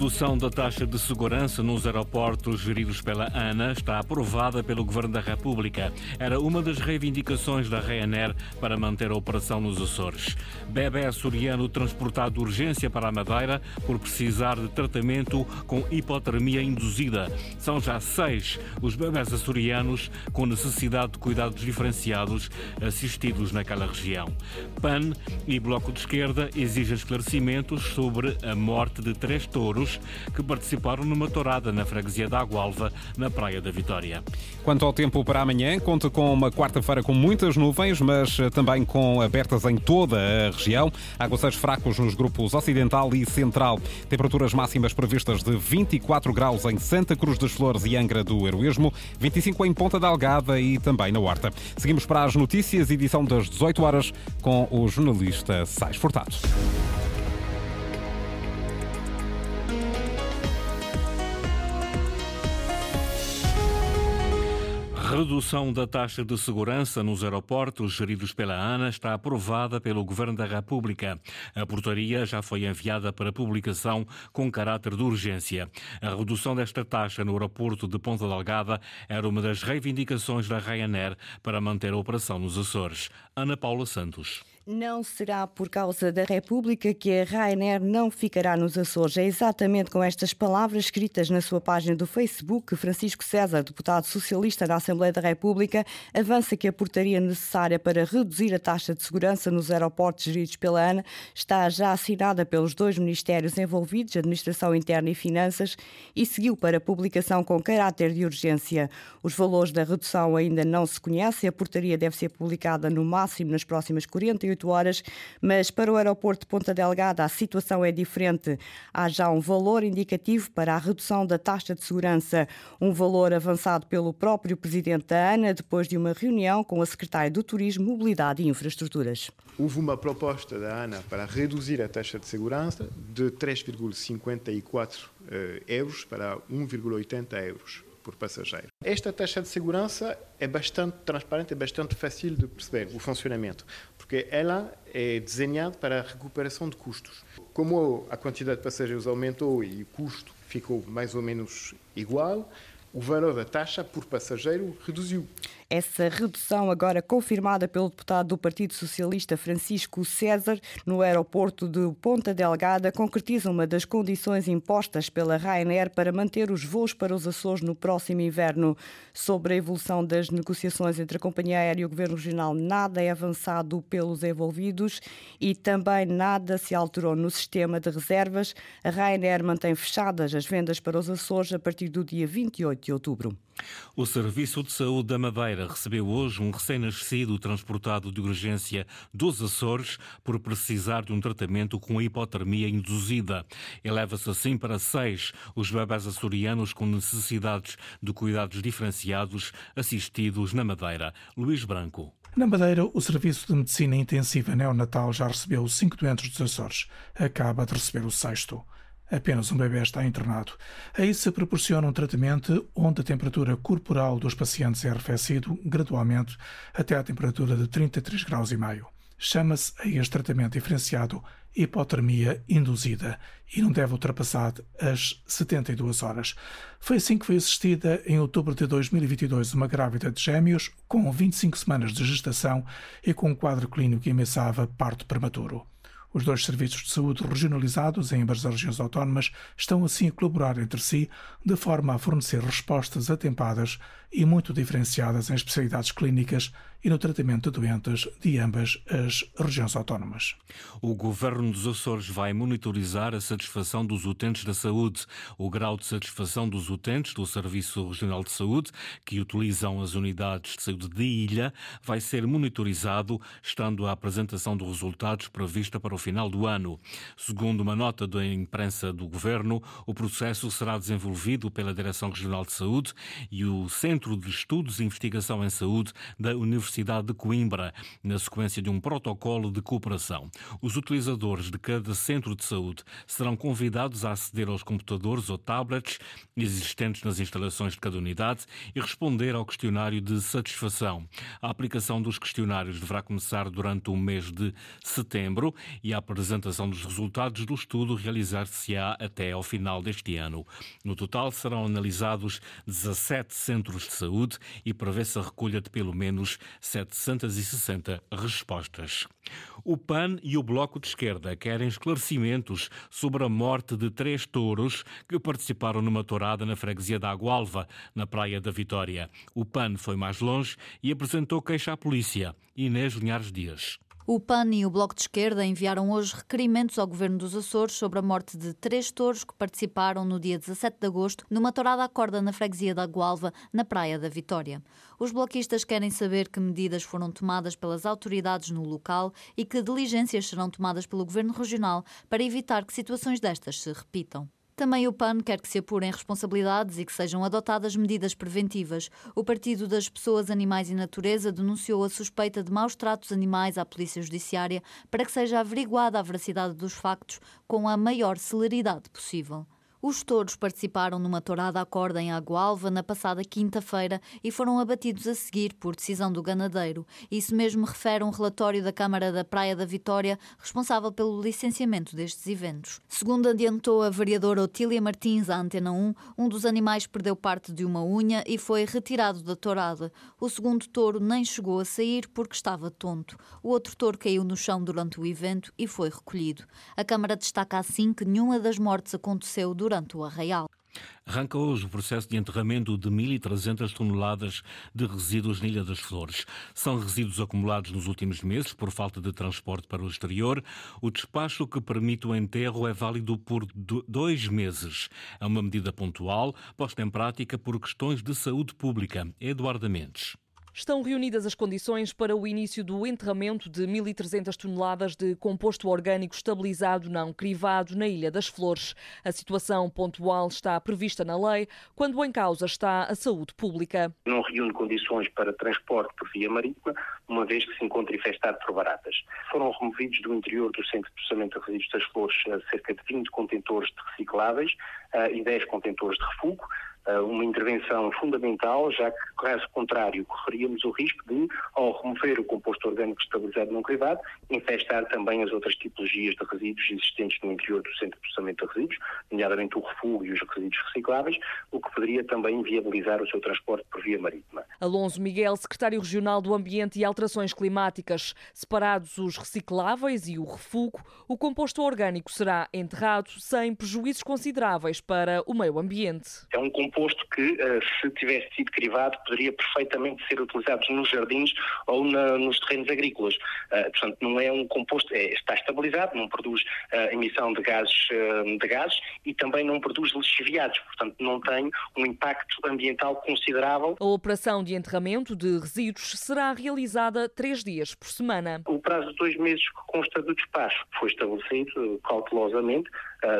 redução da taxa de segurança nos aeroportos geridos pela ANA está aprovada pelo Governo da República. Era uma das reivindicações da Ryanair para manter a operação nos Açores. Bebé açoriano transportado de urgência para a Madeira por precisar de tratamento com hipotermia induzida. São já seis os bebés açorianos com necessidade de cuidados diferenciados assistidos naquela região. PAN e Bloco de Esquerda exigem esclarecimentos sobre a morte de três touros que participaram numa tourada na freguesia da Agualva, na Praia da Vitória. Quanto ao tempo para amanhã, conta com uma quarta-feira com muitas nuvens, mas eh, também com abertas em toda a região. Aguaceiros fracos nos grupos ocidental e central. Temperaturas máximas previstas de 24 graus em Santa Cruz das Flores e Angra do Heroísmo, 25 em Ponta da Algada e também na Horta. Seguimos para as notícias, edição das 18 horas, com o jornalista Sais Furtado. Redução da taxa de segurança nos aeroportos geridos pela ANA está aprovada pelo Governo da República. A portaria já foi enviada para publicação com caráter de urgência. A redução desta taxa no aeroporto de Ponta Delgada era uma das reivindicações da Ryanair para manter a operação nos Açores. Ana Paula Santos. Não será por causa da República que a Ryanair não ficará nos Açores. É exatamente com estas palavras escritas na sua página do Facebook que Francisco César, deputado socialista na Assembleia da República, avança que a portaria necessária para reduzir a taxa de segurança nos aeroportos geridos pela ANA está já assinada pelos dois ministérios envolvidos, Administração Interna e Finanças, e seguiu para publicação com caráter de urgência. Os valores da redução ainda não se conhecem. A portaria deve ser publicada no máximo nas próximas 48 48 horas, mas para o aeroporto de Ponta Delgada a situação é diferente. Há já um valor indicativo para a redução da taxa de segurança, um valor avançado pelo próprio presidente da ANA depois de uma reunião com a secretária do Turismo, Mobilidade e Infraestruturas. Houve uma proposta da ANA para reduzir a taxa de segurança de 3,54 eh, euros para 1,80 euros por passageiro. Esta taxa de segurança é bastante transparente, é bastante fácil de perceber o funcionamento, porque ela é desenhada para a recuperação de custos. Como a quantidade de passageiros aumentou e o custo ficou mais ou menos igual, o valor da taxa por passageiro reduziu. Essa redução, agora confirmada pelo deputado do Partido Socialista Francisco César, no aeroporto de Ponta Delgada, concretiza uma das condições impostas pela Ryanair para manter os voos para os Açores no próximo inverno. Sobre a evolução das negociações entre a companhia aérea e o Governo Regional, nada é avançado pelos envolvidos e também nada se alterou no sistema de reservas. A Ryanair mantém fechadas as vendas para os Açores a partir do dia 28 de outubro. O Serviço de Saúde da Madeira recebeu hoje um recém-nascido transportado de urgência dos Açores por precisar de um tratamento com hipotermia induzida. Eleva-se assim para seis os bebés açorianos com necessidades de cuidados diferenciados assistidos na Madeira. Luís Branco. Na Madeira, o Serviço de Medicina Intensiva Neonatal já recebeu cinco doentes dos Açores. Acaba de receber o sexto apenas um bebê está internado. Aí se proporciona um tratamento onde a temperatura corporal dos pacientes é arrefecido gradualmente até à temperatura de 33 graus e meio. Chama-se a este tratamento diferenciado hipotermia induzida e não deve ultrapassar as 72 horas. Foi assim que foi assistida em outubro de 2022 uma grávida de gêmeos com 25 semanas de gestação e com um quadro clínico que ameaçava parto prematuro. Os dois serviços de saúde regionalizados em ambas as regiões autónomas estão assim a colaborar entre si de forma a fornecer respostas atempadas e muito diferenciadas em especialidades clínicas e no tratamento de doentes de ambas as regiões autónomas. O Governo dos Açores vai monitorizar a satisfação dos utentes da saúde. O grau de satisfação dos utentes do Serviço Regional de Saúde, que utilizam as unidades de saúde de ilha, vai ser monitorizado, estando a apresentação dos resultados prevista para o final do ano. Segundo uma nota da imprensa do Governo, o processo será desenvolvido pela Direção Regional de Saúde e o Centro de Estudos e Investigação em Saúde da Universidade de Coimbra, na sequência de um protocolo de cooperação. Os utilizadores de cada centro de saúde serão convidados a aceder aos computadores ou tablets existentes nas instalações de cada unidade e responder ao questionário de satisfação. A aplicação dos questionários deverá começar durante o mês de setembro e a apresentação dos resultados do estudo realizar-se-á até ao final deste ano. No total, serão analisados 17 centros de saúde e prevê-se a recolha de pelo menos 760 respostas. O PAN e o Bloco de Esquerda querem esclarecimentos sobre a morte de três touros que participaram numa tourada na freguesia da Agualva, na Praia da Vitória. O PAN foi mais longe e apresentou queixa à polícia. Inês Linhares Dias. O PAN e o Bloco de Esquerda enviaram hoje requerimentos ao Governo dos Açores sobre a morte de três touros que participaram no dia 17 de agosto numa tourada à corda na freguesia da Gualva, na Praia da Vitória. Os bloquistas querem saber que medidas foram tomadas pelas autoridades no local e que diligências serão tomadas pelo Governo Regional para evitar que situações destas se repitam. Também o PAN quer que se apurem responsabilidades e que sejam adotadas medidas preventivas. O Partido das Pessoas, Animais e Natureza denunciou a suspeita de maus tratos animais à Polícia Judiciária para que seja averiguada a veracidade dos factos com a maior celeridade possível. Os touros participaram numa tourada à corda em Agualva na passada quinta-feira e foram abatidos a seguir por decisão do ganadeiro. Isso mesmo refere um relatório da Câmara da Praia da Vitória, responsável pelo licenciamento destes eventos. Segundo adiantou a vereadora Otília Martins à Antena 1, um dos animais perdeu parte de uma unha e foi retirado da tourada. O segundo touro nem chegou a sair porque estava tonto. O outro touro caiu no chão durante o evento e foi recolhido. A Câmara destaca assim que nenhuma das mortes aconteceu durante durante o arraial. Arranca hoje o processo de enterramento de 1.300 toneladas de resíduos na Ilha das Flores. São resíduos acumulados nos últimos meses por falta de transporte para o exterior. O despacho que permite o enterro é válido por dois meses. É uma medida pontual, posta em prática por questões de saúde pública. Eduardo Mendes. Estão reunidas as condições para o início do enterramento de 1.300 toneladas de composto orgânico estabilizado não crivado na Ilha das Flores. A situação pontual está prevista na lei, quando em causa está a saúde pública. Não reúne condições para transporte por via marítima, uma vez que se encontra infestado por baratas. Foram removidos do interior do Centro de Processamento de Resíduos das Flores cerca de 20 contentores de recicláveis uh, e 10 contentores de refugo. Uma intervenção fundamental, já que, caso contrário, correríamos o risco de, ao remover o composto orgânico estabilizado num crivado, infestar também as outras tipologias de resíduos existentes no interior do centro de processamento de resíduos, nomeadamente o refúgio e os resíduos recicláveis, o que poderia também viabilizar o seu transporte por via marítima. Alonso Miguel, secretário regional do Ambiente e Alterações Climáticas. Separados os recicláveis e o refúgio, o composto orgânico será enterrado sem prejuízos consideráveis para o meio ambiente. É um composto que, eh, se tivesse sido crivado, poderia perfeitamente ser utilizado nos jardins ou na, nos terrenos agrícolas. Eh, portanto, não é um composto, é, está estabilizado, não produz uh, emissão de gases, de gases e também não produz lixiviados, portanto, não tem um impacto ambiental considerável. A operação de enterramento de resíduos será realizada três dias por semana. O prazo de dois meses que consta do despacho foi estabelecido cautelosamente,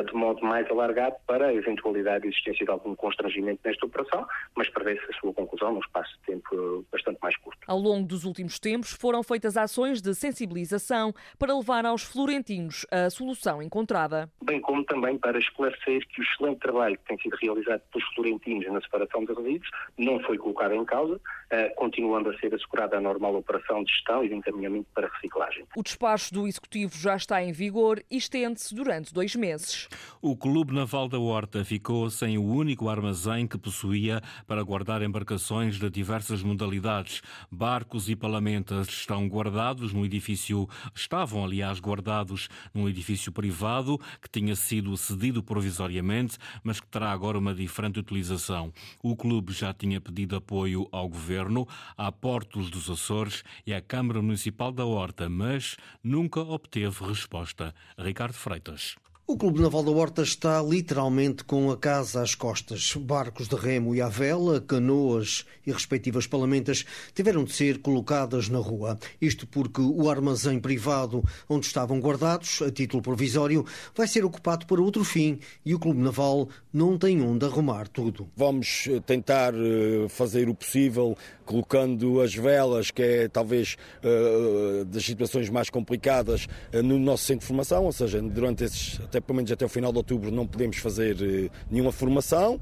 de modo mais alargado, para a eventualidade de existência de algum constrangimento nesta operação, mas prevê-se a sua conclusão num espaço de tempo bastante mais curto. Ao longo dos últimos tempos foram feitas ações de sensibilização para levar aos florentinos a solução encontrada. Bem como também para esclarecer que o excelente trabalho que tem sido realizado pelos florentinos na separação de resíduos não foi colocado em causa, uh, continuando a ser assegurada a normal operação de gestão e de encaminhamento para reciclagem. O despacho do Executivo já está em vigor e estende-se durante dois meses. O Clube Naval da Horta ficou sem o único armazém armazém que possuía para guardar embarcações de diversas modalidades. Barcos e palamentas estão guardados no edifício, estavam aliás guardados num edifício privado que tinha sido cedido provisoriamente, mas que terá agora uma diferente utilização. O clube já tinha pedido apoio ao governo, à Portos dos Açores e à Câmara Municipal da Horta, mas nunca obteve resposta. Ricardo Freitas. O Clube Naval da Horta está literalmente com a casa às costas. Barcos de remo e à vela, canoas e respectivas palamentas tiveram de ser colocadas na rua. Isto porque o armazém privado onde estavam guardados, a título provisório, vai ser ocupado para outro fim e o Clube Naval não tem onde arrumar tudo. Vamos eh, tentar eh, fazer o possível colocando as velas, que é talvez uh, das situações mais complicadas, uh, no nosso centro de formação, ou seja, durante esses, até pelo menos até o final de outubro, não podemos fazer uh, nenhuma formação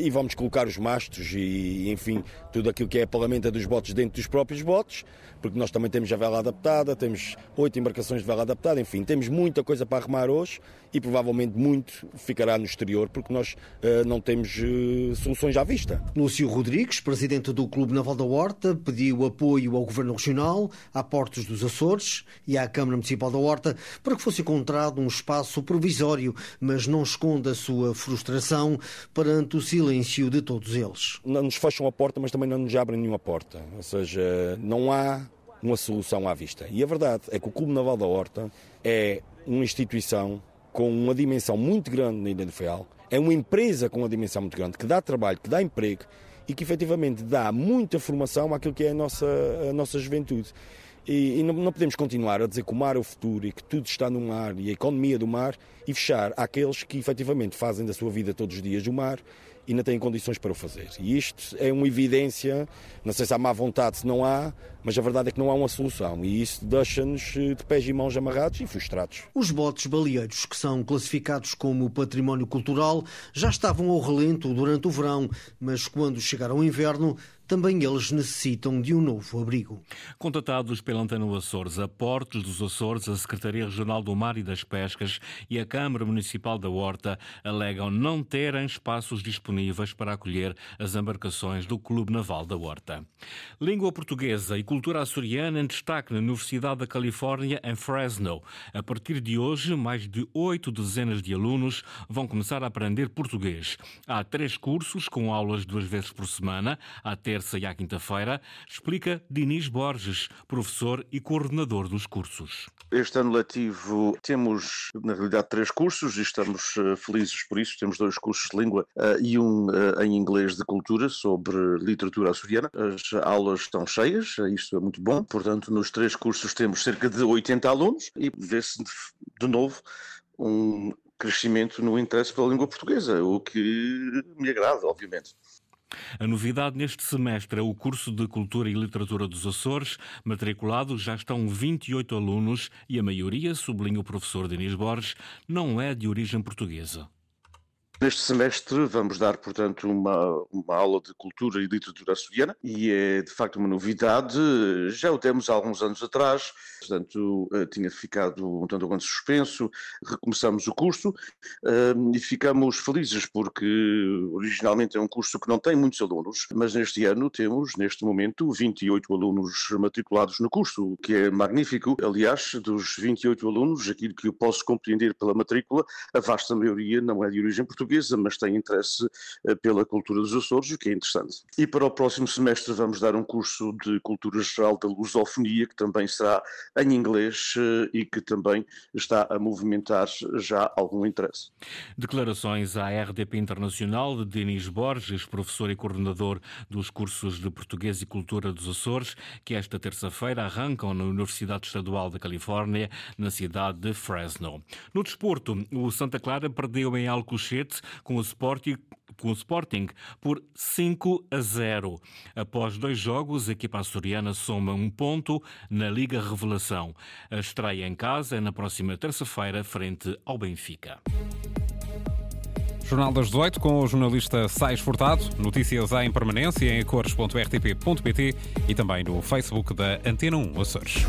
e vamos colocar os mastos e, enfim, tudo aquilo que é a palamenta dos botes dentro dos próprios botes, porque nós também temos a vela adaptada, temos oito embarcações de vela adaptada, enfim, temos muita coisa para arrumar hoje e provavelmente muito ficará no exterior, porque nós não temos soluções à vista. Lúcio Rodrigues, presidente do Clube Naval da Horta pediu apoio ao Governo Regional, à Portos dos Açores e à Câmara Municipal da Horta para que fosse encontrado um espaço provisório, mas não esconda a sua frustração perante o silêncio de todos eles. Não nos fecham a porta, mas também não nos abrem nenhuma porta. Ou seja, não há uma solução à vista. E a verdade é que o Clube Naval da Horta é uma instituição com uma dimensão muito grande na Ilha do Feal, é uma empresa com uma dimensão muito grande, que dá trabalho, que dá emprego e que efetivamente dá muita formação àquilo que é a nossa, a nossa juventude. E, e não, não, podemos continuar a dizer que o mar é o futuro e que tudo está no mar e a economia do mar e fechar àqueles que efetivamente fazem da sua vida todos os dias o mar e não têm condições para o fazer. E isto é uma evidência, não sei se há má vontade, se não há, mas a verdade é que não há uma solução e isso deixa-nos eh, de pés e mãos amarrados e frustrados. Os botes baleeiros, que são classificados como património cultural, já estavam ao relento durante o verão, mas quando chegaram o inverno, também eles necessitam de um novo abrigo. Contatados pela Antena Açores, a Portos dos Açores, a Secretaria Regional do Mar e das Pescas e a Câmara Municipal da Horta alegam não terem espaços disponíveis para acolher as embarcações do Clube Naval da Horta. Língua portuguesa e cultura açoriana em destaque na Universidade da Califórnia, em Fresno. A partir de hoje, mais de oito dezenas de alunos vão começar a aprender português. Há três cursos com aulas duas vezes por semana, até terça e à quinta-feira, explica Dinis Borges, professor e coordenador dos cursos. Este ano letivo temos, na realidade, três cursos e estamos uh, felizes por isso. Temos dois cursos de língua uh, e um uh, em inglês de cultura sobre literatura açoriana. As aulas estão cheias, isto é muito bom. Portanto, nos três cursos temos cerca de 80 alunos e vê-se de novo um crescimento no interesse pela língua portuguesa, o que me agrada, obviamente. A novidade neste semestre é o curso de Cultura e Literatura dos Açores. Matriculados já estão 28 alunos e a maioria, sublinha o professor Denis Borges, não é de origem portuguesa. Neste semestre vamos dar, portanto, uma, uma aula de cultura e literatura açoriana e é de facto uma novidade. Já o temos há alguns anos atrás, portanto, eh, tinha ficado um tanto quanto suspenso. Recomeçamos o curso eh, e ficamos felizes porque originalmente é um curso que não tem muitos alunos, mas neste ano temos, neste momento, 28 alunos matriculados no curso, o que é magnífico. Aliás, dos 28 alunos, aquilo que eu posso compreender pela matrícula, a vasta maioria não é de origem portuguesa portuguesa, mas tem interesse eh, pela cultura dos Açores, o que é interessante. E para o próximo semestre vamos dar um curso de cultura geral da lusofonia, que também será em inglês eh, e que também está a movimentar já algum interesse. Declarações à RDP Internacional de Denis Borges, professor e coordenador dos cursos de Português e Cultura dos Açores, que esta terça-feira arrancam na Universidade Estadual da Califórnia, na cidade de Fresno. No desporto, o Santa Clara perdeu em Alcochete com o Sporting com o Sporting por 5 a 0. Após dois jogos, a equipa açoriana soma um ponto na Liga Revelação. A estreia em casa é na próxima terça-feira, frente ao Benfica. Jornal das 18 com o jornalista Sais Furtado. Notícias em permanência em cores.rtp.pt e também no Facebook da Antena 1 Açores.